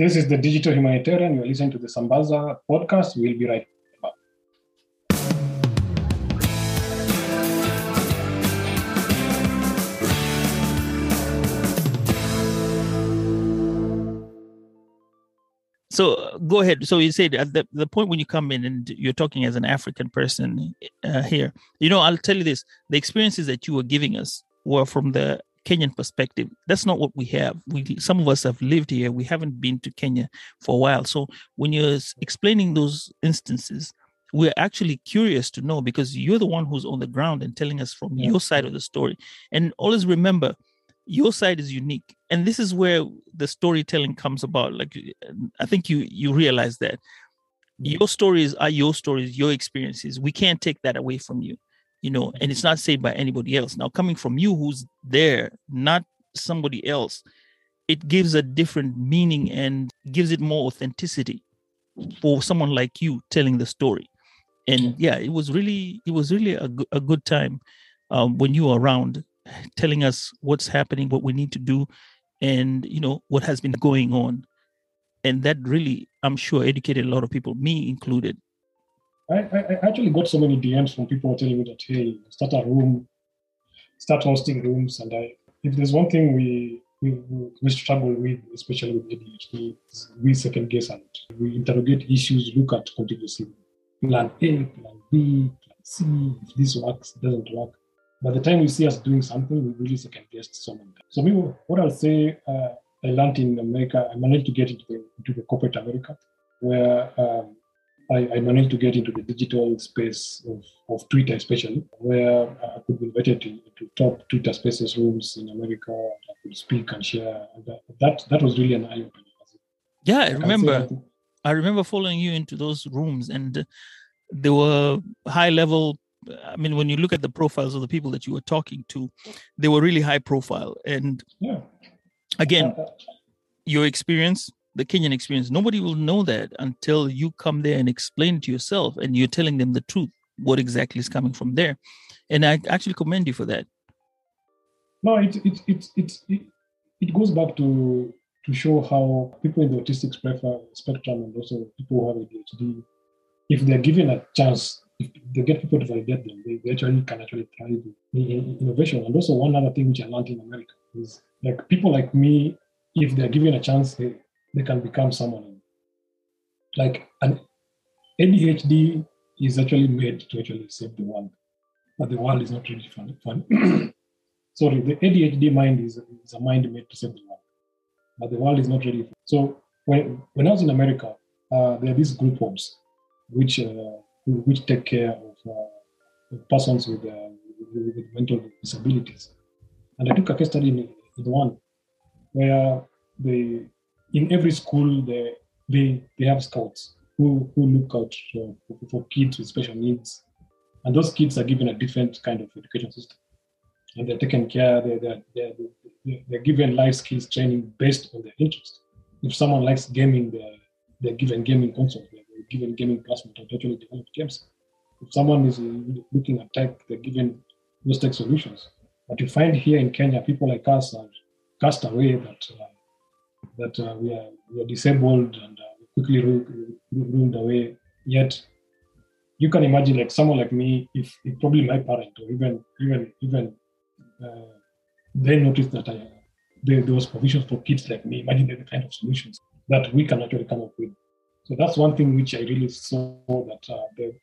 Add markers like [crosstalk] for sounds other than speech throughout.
This is the Digital Humanitarian. You're listening to the Sambaza podcast. We'll be right back. So go ahead. So you said at the, the point when you come in and you're talking as an African person uh, here, you know, I'll tell you this the experiences that you were giving us were from the Kenyan perspective. That's not what we have. We some of us have lived here. We haven't been to Kenya for a while. So when you're explaining those instances, we're actually curious to know because you're the one who's on the ground and telling us from Yeah. your side of the story. And always remember, your side is unique, and this is where the storytelling comes about. Like I think you you realize that your stories are your stories, your experiences. We can't take that away from you you know, and it's not said by anybody else. Now, coming from you who's there, not somebody else, it gives a different meaning and gives it more authenticity for someone like you telling the story. And yeah, it was really, it was really a, go- a good time um, when you were around telling us what's happening, what we need to do, and you know what has been going on. And that really, I'm sure, educated a lot of people, me included. I, I, actually got so many DMs from people telling me that, hey, start a room, start hosting rooms. And I, if there's one thing we, we, we struggle with, especially with ADHD, we second guess and. We interrogate issues, look at contingency. Plan A, plan B, plan C. If this works, doesn't work. By the time we see us doing something, we really second guess so many times. So, maybe what I'll say, uh, I learned in America, I managed to get into the, into the corporate America, where um, I, I managed to get into the digital space of, of Twitter, especially, where I could be invited to, to top Twitter Spaces rooms in America. I could speak and share. And that, that, that was really an eye opener. Yeah, I remember. that- I remember following you into those rooms, and they were high level. I mean, when you look at the profiles of the people that you were talking to, they were really high profile. And Yeah. again, Uh, your experience, the Kenyan experience, nobody will know that until you come there and explain it to yourself and you're telling them the truth, what exactly is coming from there. And I actually commend you for that. No, it it it it it, it goes back to to show how people in the autistic spectrum, and also people who have ADHD, if they're given a chance, if they get people to validate them, they, they actually can actually thrive in innovation. And also one other thing which I learned in America is like people like me, if they're given a chance, they, they can become someone. Like an ADHD is actually made to actually save the world, but the world is not really fun. fun. [clears throat] sorry, the ADHD mind is, is a mind made to save the world, but the world is not ready. For So when when I was in America, uh, there are these group homes which uh, which take care of, uh, persons with, uh, with, with mental disabilities, and I took a case study in, in one where they in every school they they, they have scouts who, who look out for, for, kids with special needs, and those kids are given a different kind of education system and they're taken care, they're, they're, they're, they're, given life skills training based on their interest. If someone likes gaming, they're, they're given gaming consoles, they're given gaming plasma to actually develop games. If someone is looking at tech, they're given those tech solutions. But you find here in Kenya, people like us are cast away that uh, that uh, we, are, we are disabled and uh, quickly ru- ru- ruled away. Yet you can imagine like someone like me, if, if probably my parent or even even even uh, they noticed that I, there, there provisions for kids like me. Imagine the kind of solutions that we can actually come up with. So that's one thing which I really saw that uh, the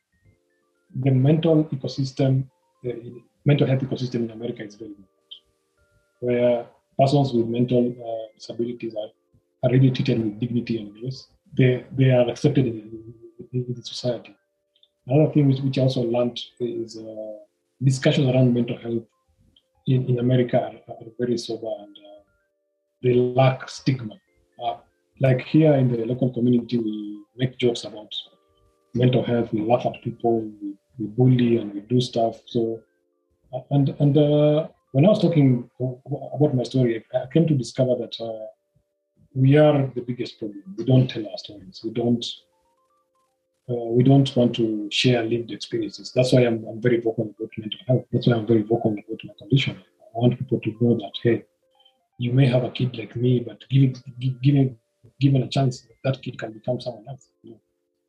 the mental ecosystem, the mental health ecosystem in America is very important, where persons with mental uh, disabilities are, are really treated with dignity and grace. They they are accepted in, in, in society. Another thing which, which I also learned is uh, discussions around mental health in, in America are, are very sober and uh, they lack stigma. Uh, like here in the local community, we make jokes about mental health. We laugh at people, we, we bully, and we do stuff. So, and and uh, when I was talking about my story, I came to discover that uh, we are the biggest problem. We don't tell our stories. We don't. Uh, we don't want to share lived experiences. That's why I'm, I'm very vocal about mental health. That's why I'm very vocal about my condition. I want people to know that hey, you may have a kid like me, but give it, give, given a chance, that kid can become someone else.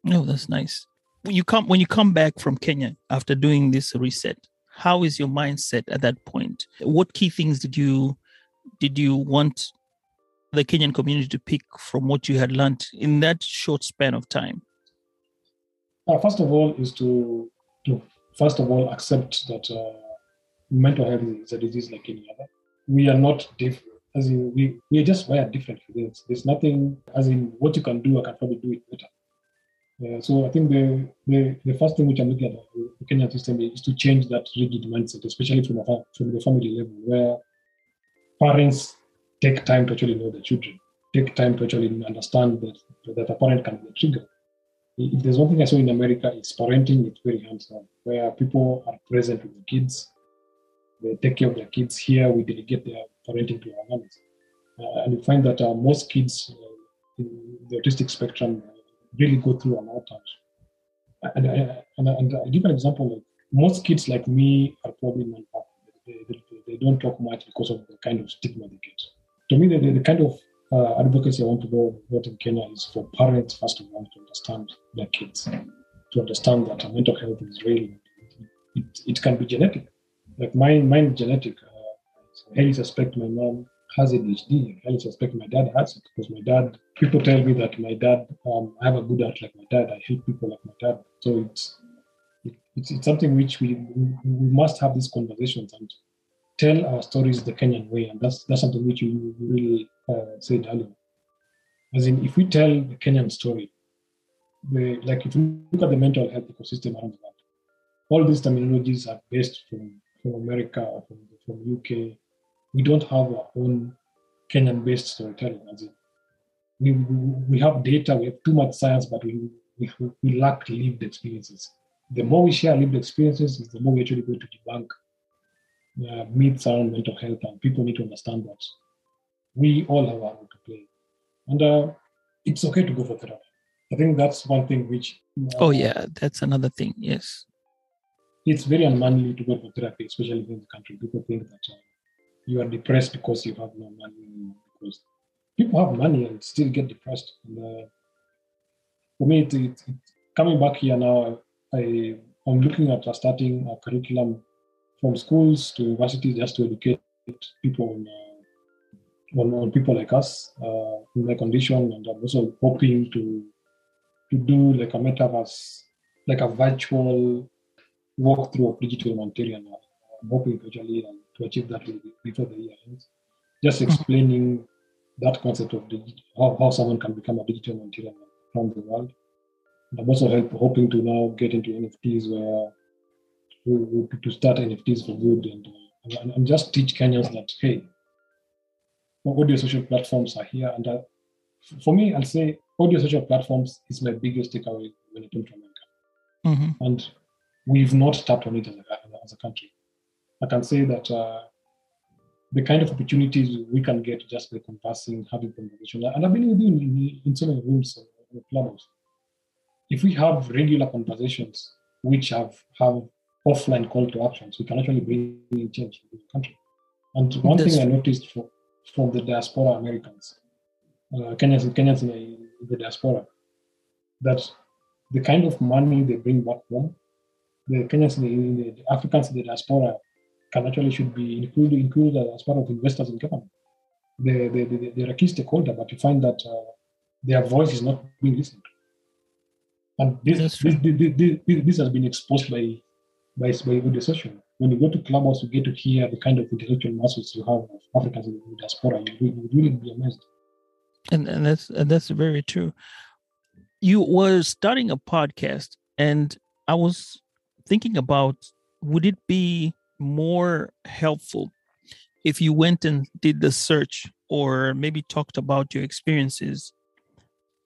No, oh, that's nice. When you come when you come back from Kenya after doing this reset, how is your mindset at that point? What key things did you did you want the Kenyan community to pick from what you had learned in that short span of time? Uh, first of all, is to to first of all accept that uh, mental health is a disease like any other. We are not different as in we we are just wired differently. There's, there's nothing as in what you can do, I can probably do it better. Uh, so I think the, the the first thing which I'm looking at the Kenyan system is to change that rigid mindset, especially from a, from the family level, where parents take time to actually know the children, take time to actually understand that that a parent can be a trigger. If there's one thing I saw in America, it's parenting. It's very hands-on, where people are present with the kids, they take care of their kids. Here, we delegate their parenting to our families. Uh, and we find that uh, most kids uh, in the autistic spectrum really go through a lot of And, and, and I give an example like most kids like me are probably non they, they, they, don't talk much because of the kind of stigma they get. To me, the, the kind of uh, advocacy I want to go about in Kenya is for parents, first of all, to understand their kids, to understand that mental health is real. It, it, can be genetic. Like mine, mine genetic. I highly suspect my mom has ADHD. I highly suspect my dad has it because my dad, people tell me that my dad, um, I have a good heart like my dad. I help people like my dad. So it's, it, it's, it's something which we, we must have these conversations and tell our stories the Kenyan way. And that's, that's something which you really uh, said earlier. As in, if we tell the Kenyan story, the, like if you look at the mental health ecosystem around the world, all these terminologies are based from, from America or from, from UK we don't have our own Kenyan-based storytelling. As in, we, we have data, we have too much science, but we, we, we lack lived experiences. The more we share lived experiences, the more we actually go to debunk uh, myths around mental health, and people need to understand that we all have our role to play. And uh, it's okay to go for therapy. I think that's one thing which. Uh, oh, yeah, that's another thing, yes. It's very unmanly to go for therapy, especially in the country. People think that uh, you are depressed because you have no money. Because people have money and still get depressed. And, uh, for me, it, it, it, coming back here now, I, I'm looking at starting a curriculum from schools to universities just to educate people on, uh, on, on, people like us uh, in my condition. And I'm also hoping to to do like a metaverse, like a virtual walkthrough of digital humanitarian. I'm hoping to actually um, to achieve that before the year ends. Just explaining that concept of digital, how, how someone can become a digital humanitarian around the world. And I'm also help, hoping to now get into NFTs where we to start NFTs for good and, uh, and, and, just teach Kenyans that, hey, audio social platforms are here. And uh, for me, I'll say audio social platforms is my biggest takeaway when it comes to America. Mm-hmm. And we've not tapped on it as a, as a country. I can say that uh, the kind of opportunities we can get just by conversing, having conversation, and I've been with you in, in so many rooms in clubs. If we have regular conversations which have have offline call to actions, we can actually bring change in the country. And one That's thing I noticed for, from the diaspora Americans, uh, Kenyans, Kenyans in, in the diaspora, that the kind of money they bring back home, the Kenyans in the, the Africans in the diaspora can actually should be included, included as part of investors in government. They, they, they, they're a key stakeholder, but you find that uh, their voice is not being listened to. And this, this, this, this, this, has been exposed by, by, by the social. When you go to clubhouse, you get to hear the kind of intellectual muscles you have of Africans in the diaspora. You would really be amazed. And, and that's and that's very true. You were starting a podcast, and I was thinking about would it be more helpful if you went and did the search or maybe talked about your experiences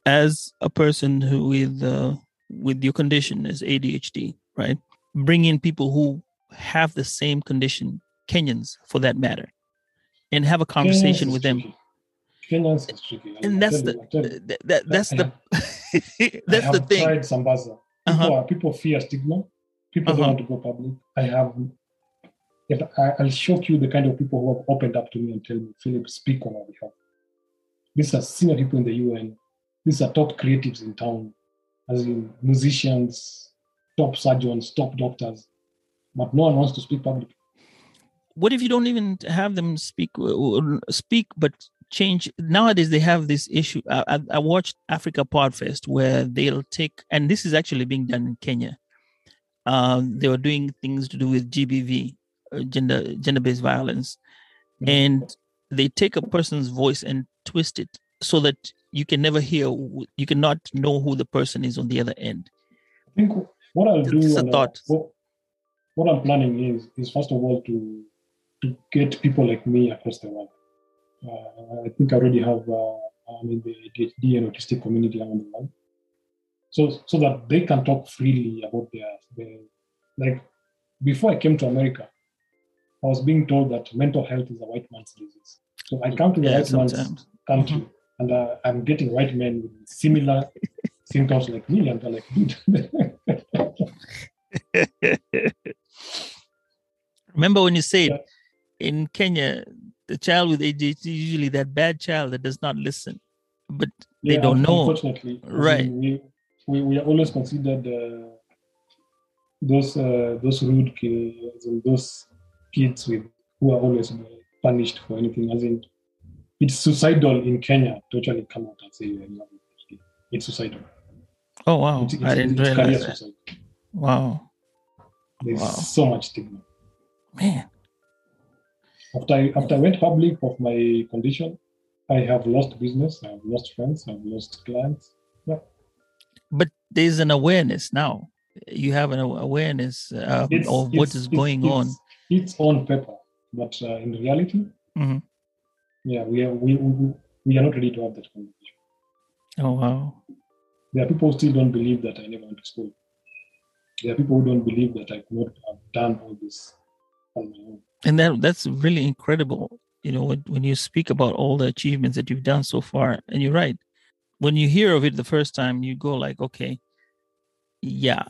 as a person who with uh, with your condition as ADHD, right? Bring in people who have the same condition, Kenyans for that matter, and have a conversation with them. Kenyans is tricky. And that's the that, that, that's the that's I the [laughs] thing. tried Sambaza. People, Uh-huh. are, people fear stigma. People Uh-huh. don't want to go public. I have. If I, I'll shock you the kind of people who have opened up to me and tell me, Philip, speak on our behalf. These are senior people in the UN. These are top creatives in town, as in musicians, top surgeons, top doctors. But no one wants to speak publicly. what if you don't even have them speak uh, speak but change? Nowadays they have this issue. I, I, I watched africa podfest where they'll take and this is actually being done in kenya. Um, they were doing things to do with gbv uh, gender gender-based violence. And they take a person's voice and twist it so that you can never hear you cannot know who the person is on the other end. I think what I'll do, Just a thought. what, what I'm planning is, is first of all to to get people like me across the world. Uh, I think I already have, uh, I mean, the ADHD and autistic community around the world, so so that they can talk freely about their, their like. Before I came to America, I was being told that mental health is a white man's disease. So I come to the yeah white man's sometimes country and uh, I'm getting white men with similar symptoms like me, and they're like, [laughs] dude. [laughs] Remember when you said in Kenya, the child with ADHD is usually that bad child that does not listen, but they Yeah, don't know. Unfortunately, Right. We, we, we are always considered uh, those uh, those rude kids and those kids with who are always punished for anything. As in, it's suicidal in Kenya to actually come out and say you have ADHD. It's suicidal. Oh wow, it's, I didn't realize that. suicide. Wow, There's Wow. so much stigma. man. After I, after I went public of my condition, I have lost business, I have lost friends, I've lost clients. Yeah. But there's an awareness now. You have an awareness uh, It's- of what is it's- going on. it's- on paper, but uh, in reality, Mhm. yeah, we are we, we, we are not ready to have that conversation. Oh wow. There are people who still don't believe that I never went to school. There are people who don't believe that I could not have done all this on my own. and that that's really incredible you know when, when you speak about all the achievements that you've done so far and you're right when you hear of it the first time you go like okay yeah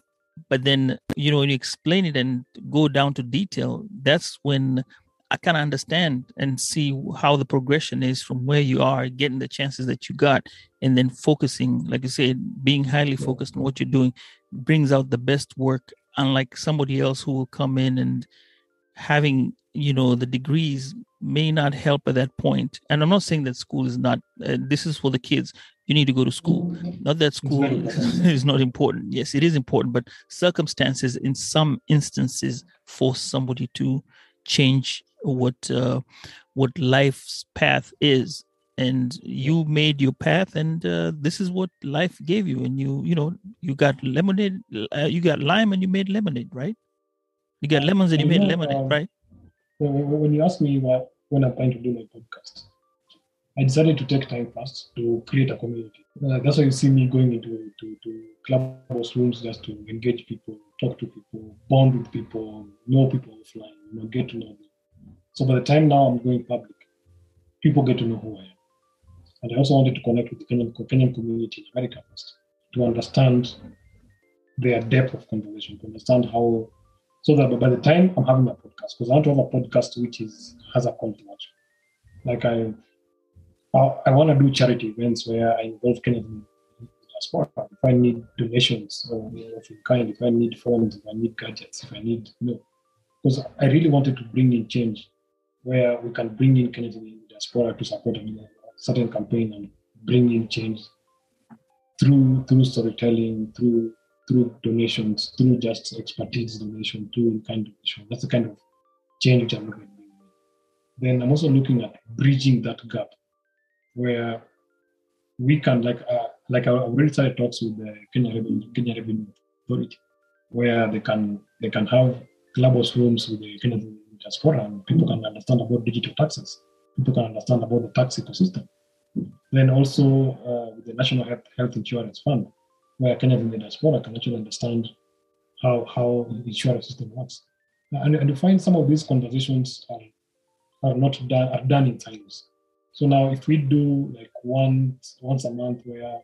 but then you know when you explain it and go down to detail that's when i kind of understand and see how the progression is from where you are getting the chances that you got and then focusing like you said being highly focused on what you're doing brings out the best work unlike somebody else who will come in and having you know the degrees may not help at that point. and i'm not saying that school is not uh, this is for the kids. You need to go to school. Not that school [laughs] is not important. Yes it is important but circumstances in some instances force somebody to change what uh, what life's path is and you made your path and uh, this is what life gave you and you you know you got lemonade uh, you got lime and you made lemonade right you got lemons and you I made know, lemonade um, right When, you ask me what, when I'm trying to do my podcast, I decided to take time first to create a community. Uh, that's why you see me going into to, to clubhouse rooms just to engage people, talk to people, bond with people, know people offline, you know, get to know them. So by the time now I'm going public, people get to know who I am. And I also wanted to connect with the Kenyan, Kenyan community in America first to understand their depth of conversation, to understand how so that by the time I'm having a podcast, because I want to have a podcast which is has a call to action. Like I, I, I want to do charity events where I involve Kenyan diaspora. If I need donations of any kind, if I need phones, if I need gadgets, if I need you know, because I really wanted to bring in change, where we can bring in Kenyan diaspora to support a certain campaign and bring in change through through storytelling, through through donations, through just expertise donation, through in kind donation. That's the kind of change which I'm looking at. Then I'm also looking at bridging that gap where we can, like, uh, like I already started talks with the Kenya Revenue, Kenya Revenue Authority, where they can they can have clubhouse rooms with the Kenya diaspora, and people can understand about digital taxes. People can understand about the tax ecosystem. Then also uh, the National Health, Health Insurance Fund, where Kenyans in the diaspora can actually understand how how the insurance system works. And, and you find some of these conversations are, are not done are done in silos. So now if we do like once once a month where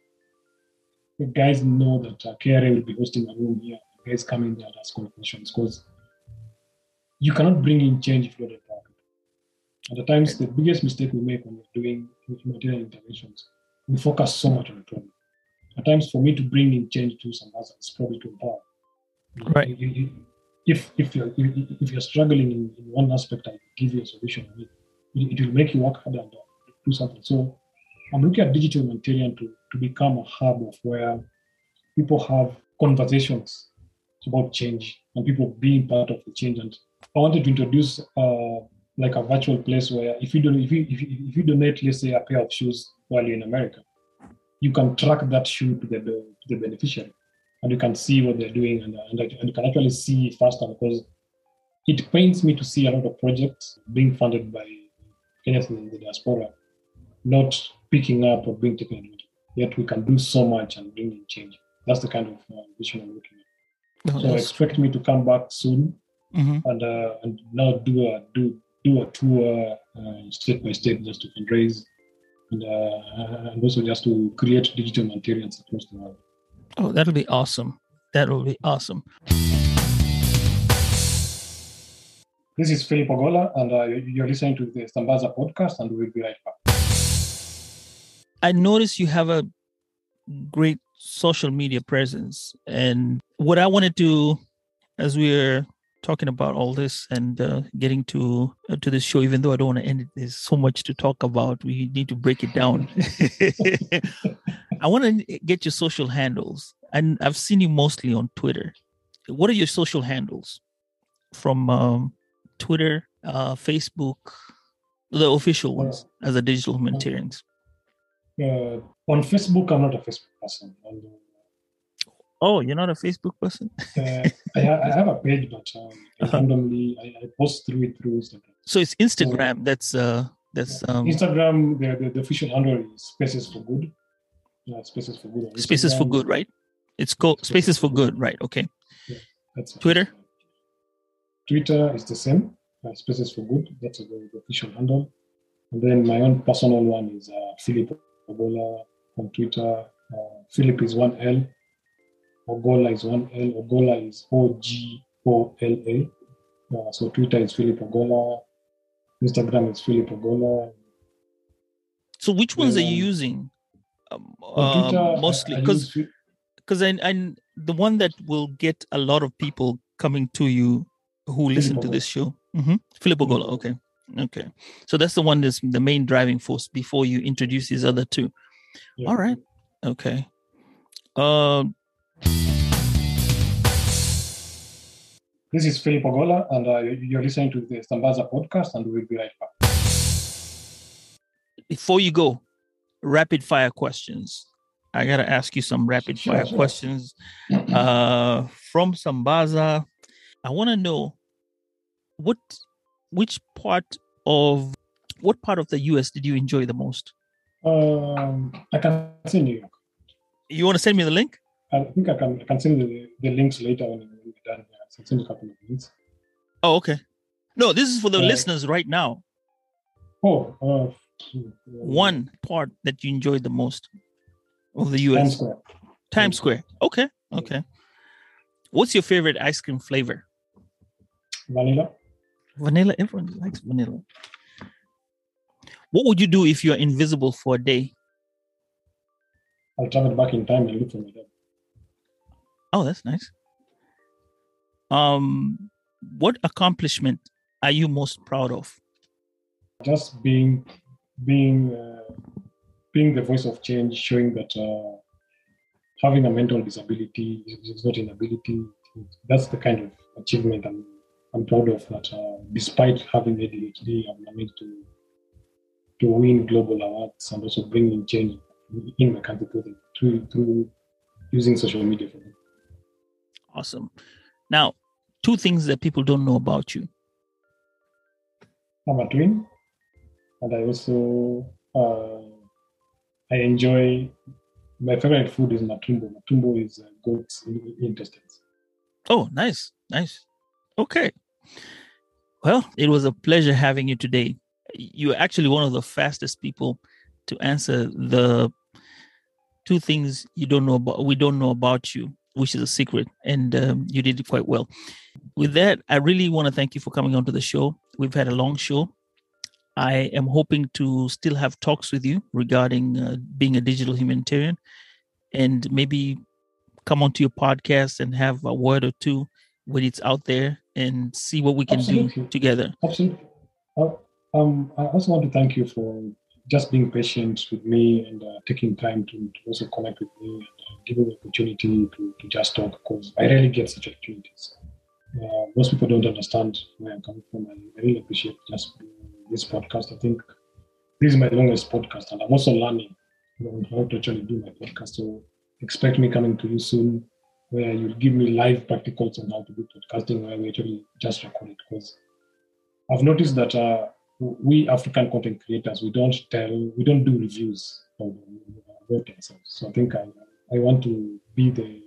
the guys know that uh, KRA will be hosting a room here, guys come in there and ask questions because you cannot bring in change if you're not empowered. At the times, the biggest mistake we make when we're doing humanitarian interventions, we focus so much on the problem. At times, for me to bring in change to some others, it's probably too empower. Right. If if you're if you're struggling in, in one aspect, I give you a solution. It, it will make you work harder and uh, do something. So I'm looking at digital humanitarian to, to become a hub of where people have conversations about change and people being part of the change. And I wanted to introduce uh, like a virtual place where if you do if you, if you if you donate, let's say a pair of shoes while you're in America, you can track that shoe to the to the beneficiary, and you can see what they're doing, and, and, and you can actually see faster because it pains me to see a lot of projects being funded by Kenyans in the diaspora not picking up or being taken advantage. Yet we can do so much and bring in change. That's the kind of uh, vision I'm looking at. No, So expect me to come back soon mhm. and uh, and now do a do do a tour uh, step by step just to fundraise and uh, and also just to create digital humanitarians across the world. Oh, that'll be awesome. That will be awesome. This is Philip Ogola, and uh, you're listening to the Sambaza podcast, and we'll be right back. I noticed you have a great social media presence. And what I wanted to, as we're talking about all this and uh, getting to uh, to this show, even though I don't want to end it, there's so much to talk about. We need to break it down. [laughs] I want to get your social handles, and I've seen you mostly on Twitter. What are your social handles from um, Twitter, uh, Facebook, the official ones as a digital humanitarians? Uh, on Facebook, I'm not a Facebook person. Oh, you're not a Facebook person? uh, I, ha- I have a page, but um, I Uh-huh. randomly I, I post through it through Instagram. So it's Instagram. That's uh that's um Instagram, the, the, the official handle is Spaces for Good. Yeah, Spaces for Good. on Spaces for Good, right? It's called Spaces for Good, right? Okay. That's Twitter? Twitter is the same. Uh, Spaces for Good. That's the, the official handle. And then my own personal one is uh, Philip Ogola on Twitter. Uh, Philip is one L. Ogola is one L. Ogola is O G O L A. Uh, so Twitter is Philip Ogola. Instagram is Philip Ogola. So which ones are you Um, using? Um, On Twitter, um, mostly because use because I, I the one that will get a lot of people coming to you who listen to Ogola. this show. hmm Philip Ogola. Ogola. Okay. Okay. So that's the one that's the main driving force before you introduce these other two. yeah. All right. Okay. Um. This is Philip Ogola, and uh, you're listening to the Sambaza podcast, and we'll be right back. before you go, rapid fire questions. I gotta ask you some rapid Sure, fire sure. questions. [clears throat] Uh, from Sambaza, I want to know what, which part of, what part of the U.S. did you enjoy the most? Um, I can send you. You want to send me the link? I think I can. I can send the, the links later when we're done. So send a couple of links. Oh, okay. No, this is for the Uh, listeners right now. Oh, uh, One part that you enjoyed the most of the U.S. Times. Square. Times Square. Okay. Okay. What's your favorite ice cream flavor? Vanilla. Vanilla. Everyone likes vanilla. What would you do if you're invisible for a day? I'll travel back in time and look for my dad. Oh, that's nice. Um, what accomplishment are you most proud of? Just being, being, uh, being the voice of change, showing that uh, having a mental disability is, not an ability. That's the kind of achievement I'm, I'm proud of. That uh, despite having ADHD, I've managed to to win global awards and also bring in change in my country through, through using social media for them. Awesome. Now, two things that people don't know about you. I'm a twin, and I also uh, I enjoy. My favorite food is matumbo. Matumbo is uh, goat's intestines. Oh, nice, nice. Okay. Well, it was a pleasure having you today. You're actually one of the fastest people to answer the two things you don't know about. We don't know about you, which is a secret, and um, you did it quite well. With that, I really want to thank you for coming onto the show. We've had a long show. I am hoping to still have talks with you regarding uh, being a digital humanitarian, and maybe come onto your podcast and have a word or two when it's out there and see what we can Absolutely. do together. Absolutely. Uh, um, I also want to thank you for just being patient with me and uh, taking time to, to, also connect with me and uh, giving opportunity to, to just talk because I rarely get such opportunities. Uh, most people don't understand where I'm coming from. and I really appreciate just this podcast. I think this is my longest podcast, and I'm also learning know, how to actually do my podcast. So expect me coming to you soon where you'll give me live practicals on how to do podcasting where we actually just record it because I've noticed that uh, we African content creators we don't tell we don't do reviews of about ourselves. So I think I I want to be the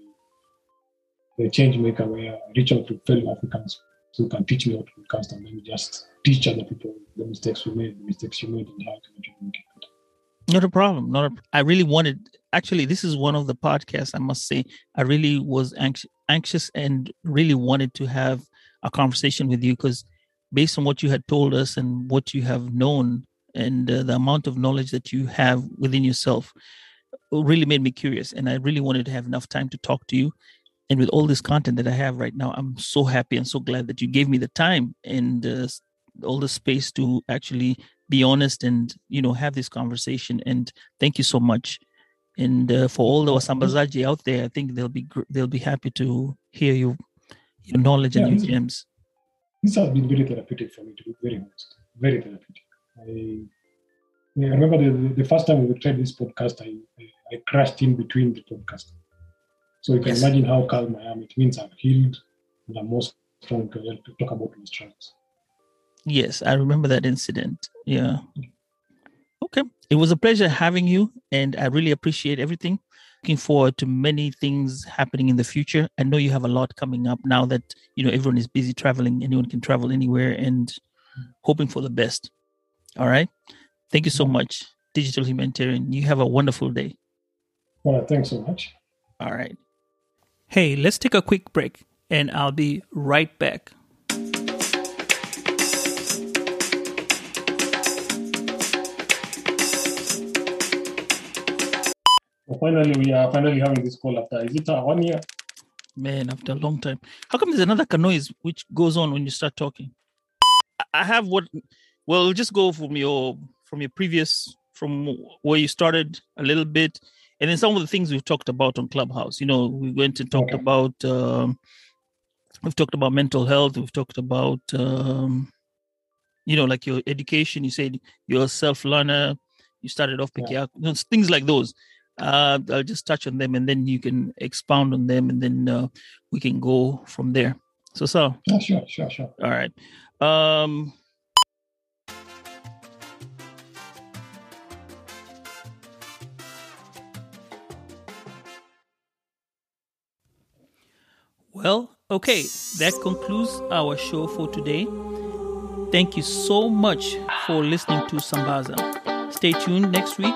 the change maker where I reach out to fellow Africans who can teach me how to podcast and then just teach other people the mistakes we made, the mistakes you made, and how to make it. Not a problem. Not a, I really wanted. Actually, this is one of the podcasts. I must say, I really was anxious, anxious, and really wanted to have a conversation with you because, based on what you had told us and what you have known, and uh, the amount of knowledge that you have within yourself, really made me curious. And I really wanted to have enough time to talk to you. And with all this content that I have right now, I'm so happy and so glad that you gave me the time and uh, all the space to actually be honest and you know have this conversation and thank you so much and uh, for all the wasambazaji out there i think they'll be they'll be happy to hear you your knowledge yeah, and your gems this has been very therapeutic for me to be very honest very therapeutic i, I remember the, the first time we tried this podcast i i, I crashed in between the podcast so you can yes. imagine how calm i am it means i'm healed and i'm more strong to talk about my struggles Yes, I remember that incident. Yeah. Okay. It was a pleasure having you, and I really appreciate everything. Looking forward to many things happening in the future. I know you have a lot coming up now that you know everyone is busy traveling. Anyone can travel anywhere, and hoping for the best. All right. Thank you so much, Digital Humanitarian. You have a wonderful day. Well, thanks so much. All right. Hey, let's take a quick break, and I'll be right back. Finally, we are finally having this call after, is it uh, one year? Man, after a long time. How come there's another noise which goes on when you start talking? I have what, well, just go from your, from your previous, from where you started a little bit. And then some of the things we've talked about on Clubhouse. You know, we went and talked okay. about, um, we've talked about mental health. We've talked about, um, you know, like your education. You said you're a self learner. You started off picking yeah. things like those uh, I'll just touch on them and then you can expound on them and then uh, we can go from there. So, so. Yeah, sure, sure, sure. All right. Um, well, okay, that concludes our show for today. Thank you so much for listening to Sambaza. Stay tuned next week